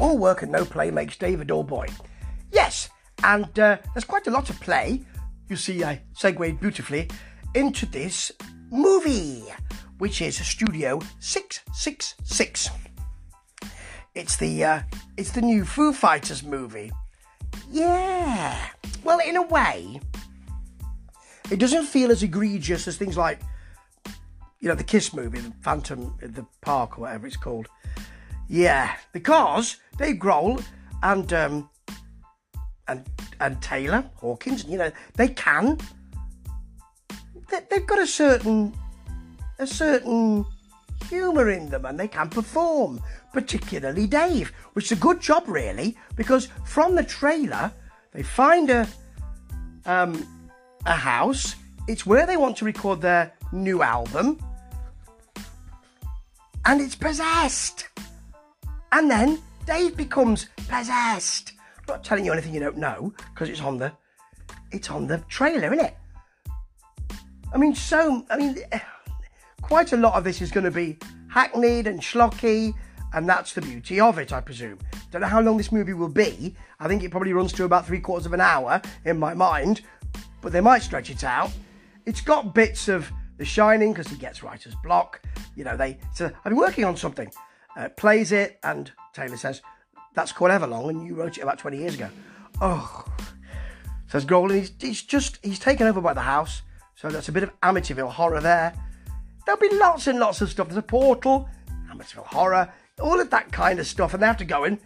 All work and no play makes David a dull boy. Yes, and uh, there's quite a lot of play. You see, I segued beautifully into this movie, which is Studio 666. It's the uh, it's the new Foo Fighters movie. Yeah. Well, in a way, it doesn't feel as egregious as things like, you know, the Kiss movie, the Phantom, the Park, or whatever it's called. Yeah, because Dave Grohl and um, and and Taylor Hawkins, you know, they can. They, they've got a certain a certain humour in them, and they can perform. Particularly Dave, which is a good job, really, because from the trailer they find a um, a house. It's where they want to record their new album, and it's possessed. And then Dave becomes possessed. I'm not telling you anything you don't know because it's on the it's on the trailer, isn't it? I mean, so I mean, quite a lot of this is going to be hackneyed and schlocky, and that's the beauty of it, I presume. Don't know how long this movie will be. I think it probably runs to about three quarters of an hour in my mind, but they might stretch it out. It's got bits of The Shining because he gets writer's block. You know, they so I've been working on something uh, plays it, and Taylor says, That's called Everlong, and you wrote it about 20 years ago. Oh, says Grohl, he's, he's just, he's taken over by the house, so that's a bit of Amityville horror there. There'll be lots and lots of stuff. There's a portal, Amityville horror, all of that kind of stuff, and they have to go in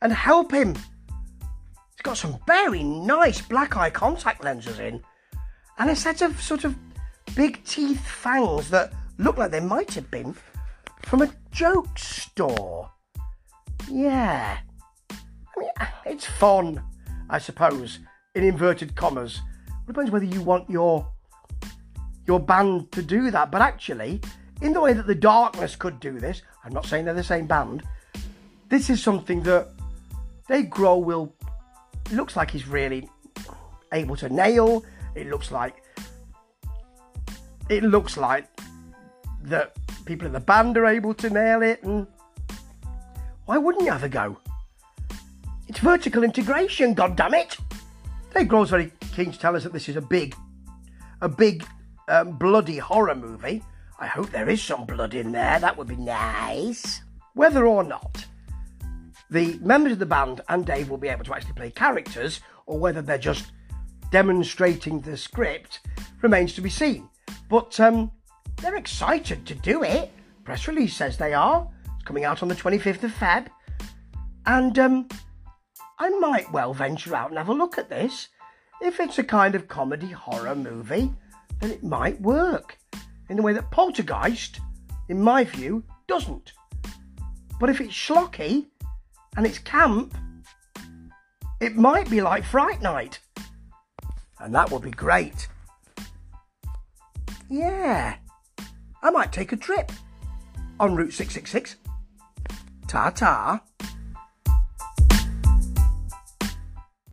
and help him. He's got some very nice black eye contact lenses in, and a set of sort of big teeth fangs that look like they might have been from a joke store. Yeah. I mean, it's fun, I suppose, in inverted commas. It depends whether you want your your band to do that, but actually, in the way that the darkness could do this, I'm not saying they're the same band. This is something that Dave Grohl will looks like he's really able to nail. It looks like it looks like that people in the band are able to nail it, and why wouldn't you have a go? It's vertical integration, God damn it! Dave Grohl's very keen to tell us that this is a big, a big, um, bloody horror movie. I hope there is some blood in there. That would be nice. Whether or not the members of the band and Dave will be able to actually play characters, or whether they're just demonstrating the script, remains to be seen. But um, they're excited to do it. Press release says they are. It's coming out on the 25th of Feb. And um, I might well venture out and have a look at this. If it's a kind of comedy horror movie, then it might work in the way that Poltergeist, in my view, doesn't. But if it's schlocky and it's camp, it might be like Fright Night. And that would be great. Yeah. I might take a trip on Route 666. Ta ta.